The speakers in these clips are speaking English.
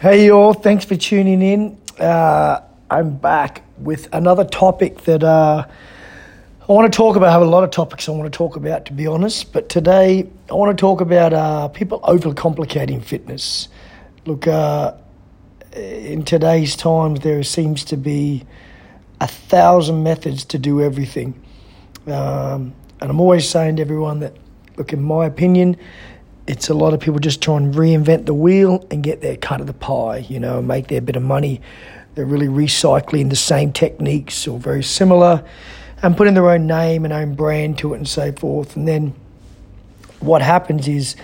Hey, you all. Thanks for tuning in. Uh, I'm back with another topic that uh, I want to talk about. I have a lot of topics I want to talk about, to be honest. But today, I want to talk about uh, people overcomplicating fitness. Look, uh, in today's times, there seems to be a thousand methods to do everything. Um, and I'm always saying to everyone that, look, in my opinion, it's a lot of people just trying to reinvent the wheel and get their cut of the pie, you know, make their bit of money. They're really recycling the same techniques or very similar and putting their own name and own brand to it and so forth. And then what happens is,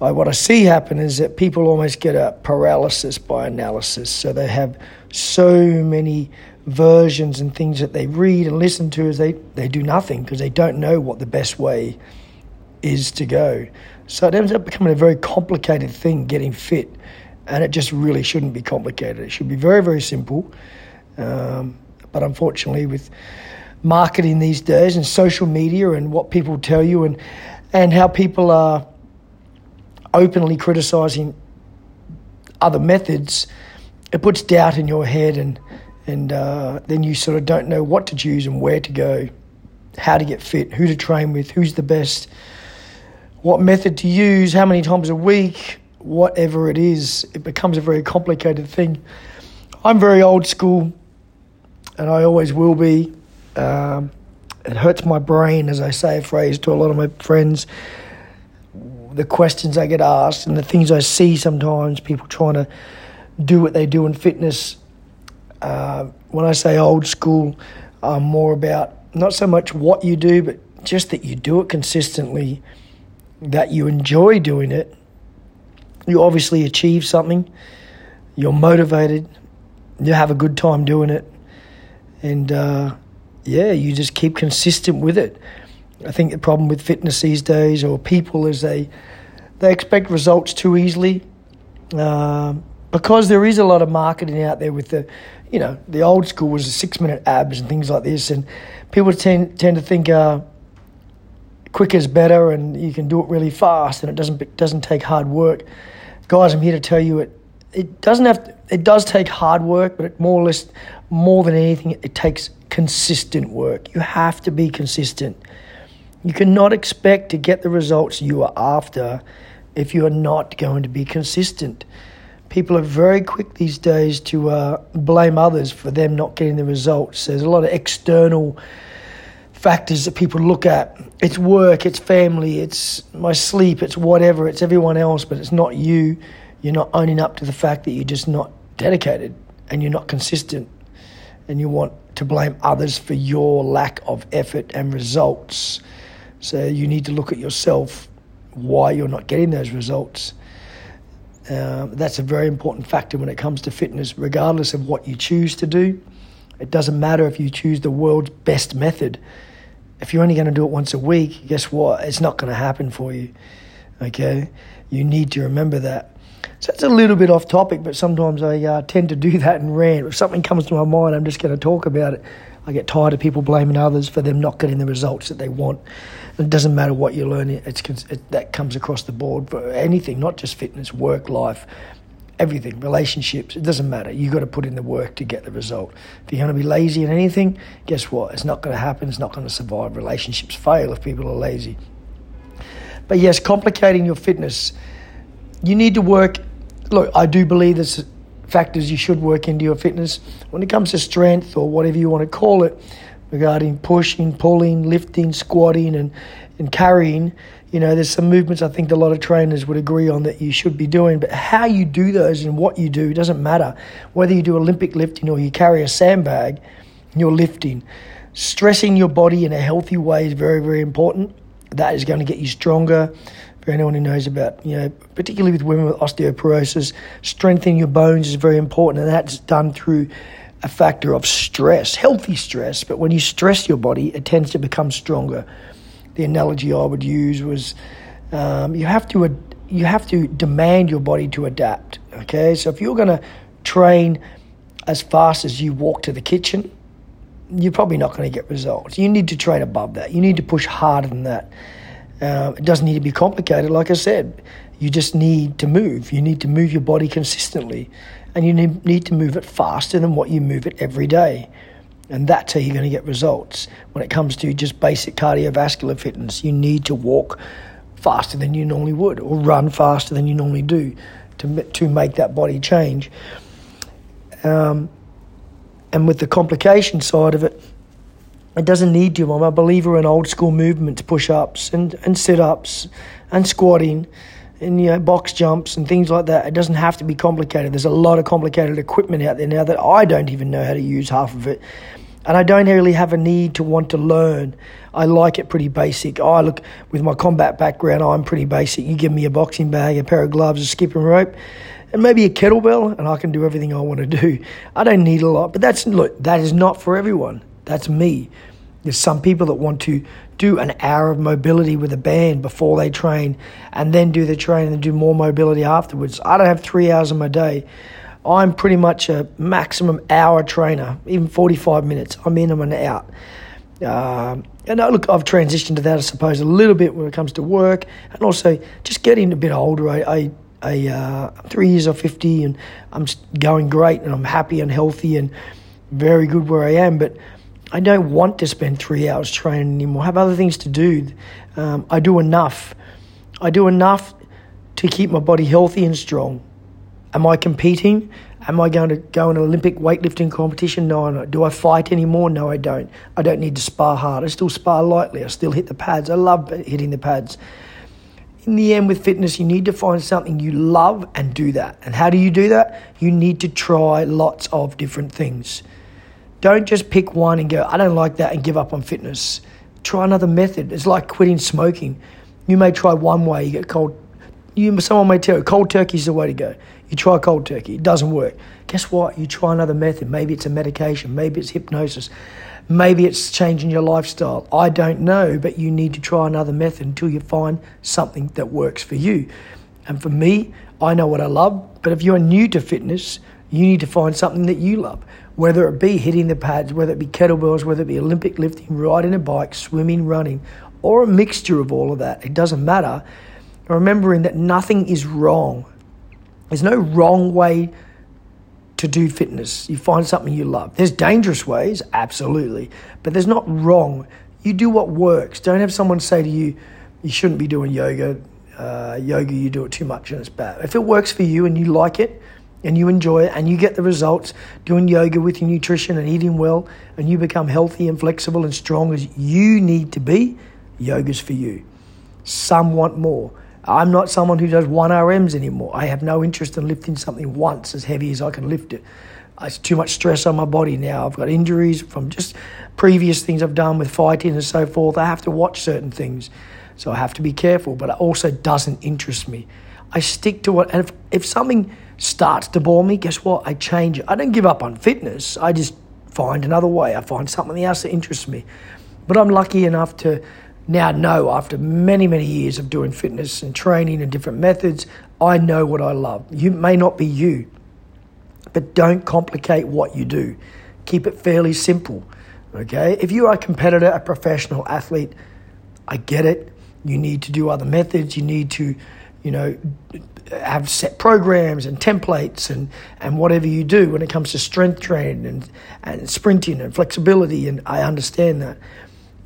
like what I see happen is that people almost get a paralysis by analysis. So they have so many versions and things that they read and listen to as they, they do nothing because they don't know what the best way is to go. So it ends up becoming a very complicated thing getting fit, and it just really shouldn't be complicated. It should be very, very simple. Um, but unfortunately, with marketing these days and social media and what people tell you and and how people are openly criticizing other methods, it puts doubt in your head, and and uh, then you sort of don't know what to choose and where to go, how to get fit, who to train with, who's the best what method to use, how many times a week, whatever it is, it becomes a very complicated thing. I'm very old school, and I always will be. Um, it hurts my brain, as I say a phrase to a lot of my friends. The questions I get asked and the things I see sometimes, people trying to do what they do in fitness. Uh, when I say old school, I'm more about not so much what you do, but just that you do it consistently that you enjoy doing it, you obviously achieve something, you're motivated, you have a good time doing it, and uh, yeah, you just keep consistent with it. I think the problem with fitness these days, or people, is they they expect results too easily, uh, because there is a lot of marketing out there with the, you know, the old school was the six minute abs and things like this, and people tend tend to think. Uh, quicker is better and you can do it really fast and it doesn't it doesn't take hard work. Guys, I'm here to tell you it it doesn't have to, it does take hard work, but it more or less more than anything it takes consistent work. You have to be consistent. You cannot expect to get the results you are after if you are not going to be consistent. People are very quick these days to uh, blame others for them not getting the results. There's a lot of external factors that people look at. It's work, it's family, it's my sleep, it's whatever, it's everyone else, but it's not you. You're not owning up to the fact that you're just not dedicated and you're not consistent and you want to blame others for your lack of effort and results. So you need to look at yourself why you're not getting those results. Um, that's a very important factor when it comes to fitness, regardless of what you choose to do. It doesn't matter if you choose the world's best method if you're only going to do it once a week, guess what? It's not going to happen for you. Okay? You need to remember that. So it's a little bit off topic, but sometimes I uh, tend to do that and rant. If something comes to my mind, I'm just going to talk about it. I get tired of people blaming others for them not getting the results that they want. It doesn't matter what you learn; it's it, that comes across the board for anything, not just fitness, work, life, everything, relationships, it doesn't matter. You've got to put in the work to get the result. If you're going to be lazy in anything, guess what? It's not going to happen. It's not going to survive. Relationships fail if people are lazy. But yes, complicating your fitness, you need to work. Look, I do believe there's factors you should work into your fitness. When it comes to strength or whatever you want to call it, regarding pushing, pulling, lifting, squatting, and, and carrying, you know, there's some movements I think a lot of trainers would agree on that you should be doing, but how you do those and what you do doesn't matter. Whether you do Olympic lifting or you carry a sandbag, you're lifting. Stressing your body in a healthy way is very, very important. That is going to get you stronger. For anyone who knows about, you know, particularly with women with osteoporosis, strengthening your bones is very important, and that's done through a factor of stress, healthy stress. But when you stress your body, it tends to become stronger the analogy I would use was um, you have to you have to demand your body to adapt. Okay, so if you're going to train as fast as you walk to the kitchen, you're probably not going to get results. You need to train above that. You need to push harder than that. Uh, it doesn't need to be complicated. Like I said, You just need to move. You need to move your body consistently, and you need to move it faster than what you move it every day. And that's how you're going to get results. When it comes to just basic cardiovascular fitness, you need to walk faster than you normally would or run faster than you normally do to, to make that body change. Um, and with the complication side of it, it doesn't need to. I'm a believer in old school movements, push ups and, and sit ups and squatting and you know box jumps and things like that. It doesn't have to be complicated. There's a lot of complicated equipment out there now that I don't even know how to use half of it. And I don't really have a need to want to learn. I like it pretty basic. I look with my combat background, I'm pretty basic. You give me a boxing bag, a pair of gloves, a skipping rope, and maybe a kettlebell, and I can do everything I want to do. I don't need a lot, but that's look, that is not for everyone. That's me. There's some people that want to do an hour of mobility with a band before they train and then do the training and do more mobility afterwards. I don't have three hours in my day. I'm pretty much a maximum hour trainer, even 45 minutes. I'm in, and I'm an out. Um, and I, look, I've transitioned to that, I suppose, a little bit when it comes to work and also just getting a bit older. I, I, I uh, three years or 50 and I'm going great and I'm happy and healthy and very good where I am. But I don't want to spend three hours training anymore. I have other things to do. Um, I do enough. I do enough to keep my body healthy and strong. Am I competing? Am I going to go in an Olympic weightlifting competition? No, no. Do I fight anymore? No, I don't. I don't need to spar hard. I still spar lightly. I still hit the pads. I love hitting the pads. In the end, with fitness, you need to find something you love and do that. And how do you do that? You need to try lots of different things. Don't just pick one and go, I don't like that and give up on fitness. Try another method. It's like quitting smoking. You may try one way, you get cold. You, someone may tell you cold turkey is the way to go. You try cold turkey, it doesn't work. Guess what? You try another method. Maybe it's a medication, maybe it's hypnosis, maybe it's changing your lifestyle. I don't know, but you need to try another method until you find something that works for you. And for me, I know what I love, but if you're new to fitness, you need to find something that you love whether it be hitting the pads, whether it be kettlebells, whether it be Olympic lifting, riding a bike, swimming, running, or a mixture of all of that. It doesn't matter. Remembering that nothing is wrong. There's no wrong way to do fitness. You find something you love. There's dangerous ways, absolutely, but there's not wrong. You do what works. Don't have someone say to you, you shouldn't be doing yoga. Uh, yoga, you do it too much and it's bad. If it works for you and you like it, and you enjoy it and you get the results doing yoga with your nutrition and eating well and you become healthy and flexible and strong as you need to be, yoga's for you. Some want more. I'm not someone who does 1RMs anymore. I have no interest in lifting something once as heavy as I can lift it. It's too much stress on my body now. I've got injuries from just previous things I've done with fighting and so forth. I have to watch certain things. So I have to be careful, but it also doesn't interest me. I stick to it. And if, if something starts to bore me, guess what? I change it. I don't give up on fitness. I just find another way. I find something else that interests me. But I'm lucky enough to now know, after many, many years of doing fitness and training and different methods, I know what I love. You may not be you, but don't complicate what you do. Keep it fairly simple. Okay? If you are a competitor, a professional athlete, I get it. You need to do other methods. You need to, you know, have set programs and templates and, and whatever you do when it comes to strength training and, and sprinting and flexibility, and I understand that.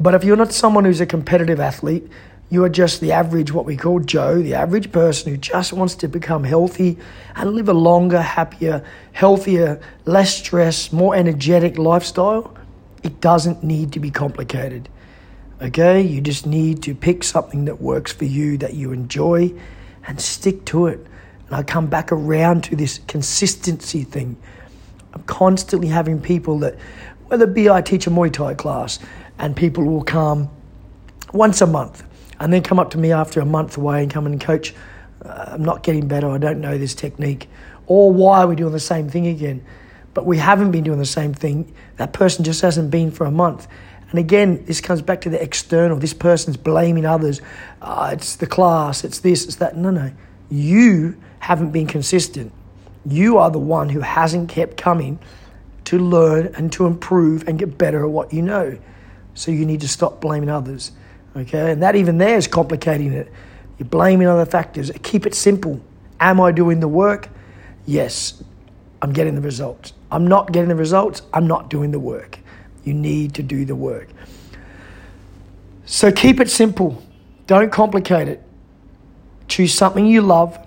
But if you're not someone who's a competitive athlete, you are just the average, what we call Joe, the average person who just wants to become healthy and live a longer, happier, healthier, less stress, more energetic lifestyle. It doesn't need to be complicated. Okay? You just need to pick something that works for you, that you enjoy, and stick to it. And I come back around to this consistency thing. I'm constantly having people that, whether it be I teach a Muay Thai class, and people will come once a month and then come up to me after a month away and come and coach. Uh, I'm not getting better. I don't know this technique. Or why are we doing the same thing again? But we haven't been doing the same thing. That person just hasn't been for a month. And again, this comes back to the external. This person's blaming others. Uh, it's the class, it's this, it's that. No, no. You haven't been consistent. You are the one who hasn't kept coming to learn and to improve and get better at what you know. So you need to stop blaming others. Okay? And that even there is complicating it. You're blaming other factors. Keep it simple. Am I doing the work? Yes, I'm getting the results. I'm not getting the results. I'm not doing the work. You need to do the work. So keep it simple. Don't complicate it. Choose something you love,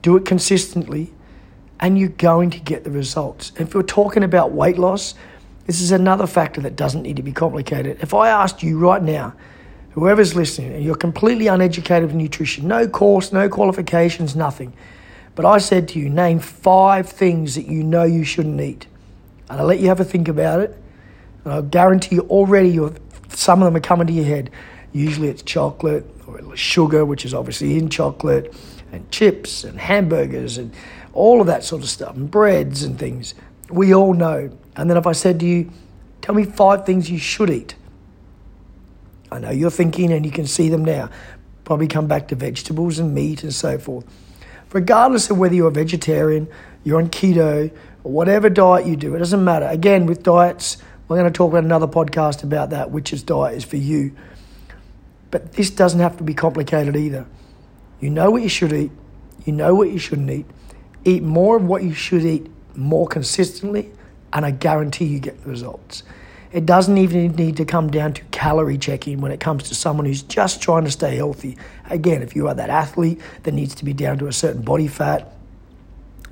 do it consistently, and you're going to get the results. If we're talking about weight loss, this is another factor that doesn't need to be complicated. If I asked you right now, whoever's listening, and you're completely uneducated with nutrition, no course, no qualifications, nothing, but I said to you, name five things that you know you shouldn't eat. And I'll let you have a think about it. And I guarantee you already you're, some of them are coming to your head. Usually it's chocolate or sugar, which is obviously in chocolate, and chips and hamburgers and all of that sort of stuff, and breads and things. We all know. And then if I said to you, tell me five things you should eat. I know you're thinking and you can see them now. Probably come back to vegetables and meat and so forth. Regardless of whether you're a vegetarian, you're on keto, or whatever diet you do, it doesn't matter. Again, with diets, we're going to talk about another podcast about that, which is diet is for you. But this doesn't have to be complicated either. You know what you should eat, you know what you shouldn't eat. Eat more of what you should eat more consistently, and I guarantee you get the results. It doesn't even need to come down to calorie checking when it comes to someone who's just trying to stay healthy. Again, if you are that athlete that needs to be down to a certain body fat,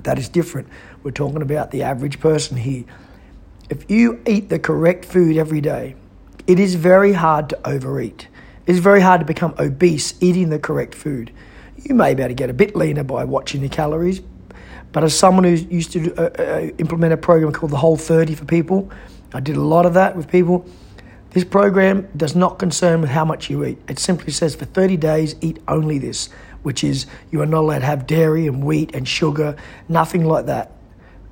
that is different. We're talking about the average person here. If you eat the correct food every day, it is very hard to overeat. It's very hard to become obese eating the correct food. You may be able to get a bit leaner by watching the calories, but as someone who used to uh, uh, implement a program called the Whole 30 for people, I did a lot of that with people. This program does not concern with how much you eat. It simply says for 30 days, eat only this, which is you are not allowed to have dairy and wheat and sugar, nothing like that.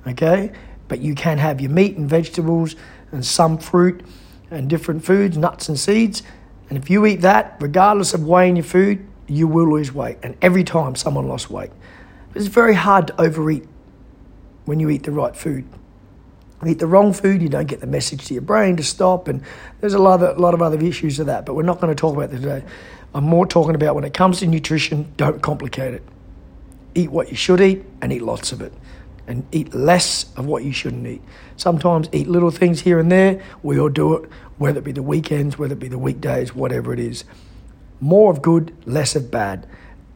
Okay? But you can have your meat and vegetables and some fruit and different foods, nuts and seeds. And if you eat that, regardless of weighing your food, you will lose weight. And every time someone lost weight. It's very hard to overeat when you eat the right food. You eat the wrong food, you don't get the message to your brain to stop, and there's a lot of, a lot of other issues of that, but we're not going to talk about that today. I'm more talking about when it comes to nutrition, don't complicate it. Eat what you should eat and eat lots of it. And eat less of what you shouldn't eat. Sometimes eat little things here and there. We all do it, whether it be the weekends, whether it be the weekdays, whatever it is. More of good, less of bad.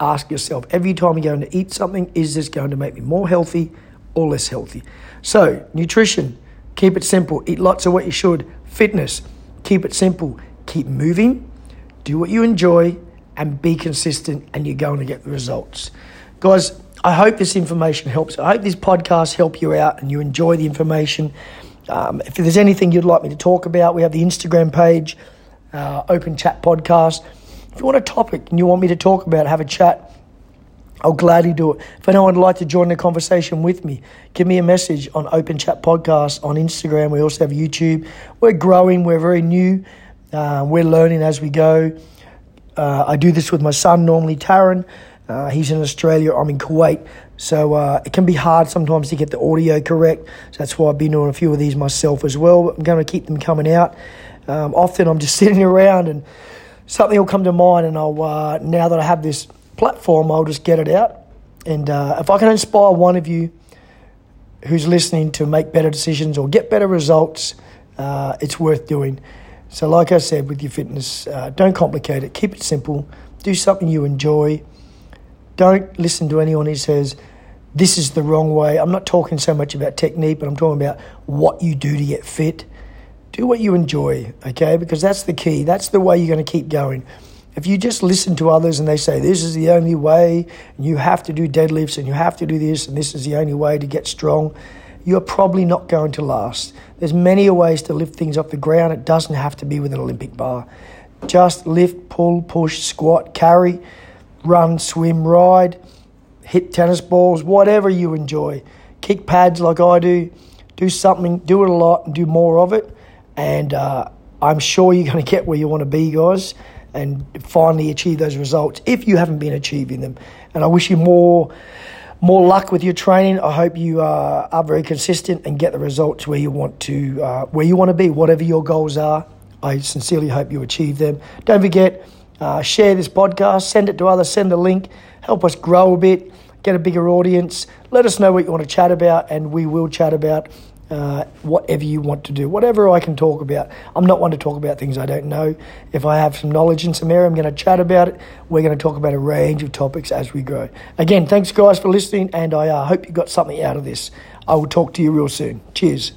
Ask yourself every time you're going to eat something, is this going to make me more healthy or less healthy? So, nutrition, keep it simple. Eat lots of what you should. Fitness, keep it simple. Keep moving, do what you enjoy, and be consistent, and you're going to get the results. Guys, I hope this information helps. I hope this podcast help you out and you enjoy the information. Um, if there's anything you'd like me to talk about, we have the Instagram page, uh, Open Chat Podcast. If you want a topic and you want me to talk about, have a chat, I'll gladly do it. If anyone would like to join the conversation with me, give me a message on Open Chat Podcast on Instagram. We also have YouTube. We're growing, we're very new, uh, we're learning as we go. Uh, I do this with my son, normally Taran. Uh, he's in Australia, I'm in Kuwait. So uh, it can be hard sometimes to get the audio correct. So that's why I've been doing a few of these myself as well. But I'm going to keep them coming out. Um, often I'm just sitting around and something will come to mind, and I'll uh, now that I have this platform, I'll just get it out. And uh, if I can inspire one of you who's listening to make better decisions or get better results, uh, it's worth doing. So, like I said, with your fitness, uh, don't complicate it. Keep it simple. Do something you enjoy. Don't listen to anyone who says this is the wrong way. I'm not talking so much about technique, but I'm talking about what you do to get fit do what you enjoy, okay? Because that's the key. That's the way you're going to keep going. If you just listen to others and they say this is the only way, and you have to do deadlifts and you have to do this, and this is the only way to get strong, you're probably not going to last. There's many ways to lift things off the ground. It doesn't have to be with an Olympic bar. Just lift, pull, push, squat, carry, run, swim, ride, hit tennis balls, whatever you enjoy. Kick pads like I do. Do something, do it a lot, and do more of it and uh, I'm sure you're going to get where you want to be, guys, and finally achieve those results if you haven't been achieving them. And I wish you more more luck with your training. I hope you uh, are very consistent and get the results where you want to uh, where you want to be, whatever your goals are. I sincerely hope you achieve them. Don't forget, Uh, share this podcast, send it to others, send the link, help us grow a bit, get a bigger audience. Let us know what you want to chat about, and we will chat about uh, whatever you want to do, whatever I can talk about. I'm not one to talk about things I don't know. If I have some knowledge in some area, I'm going to chat about it. We're going to talk about a range of topics as we grow. Again, thanks guys for listening, and I uh, hope you got something out of this. I will talk to you real soon. Cheers.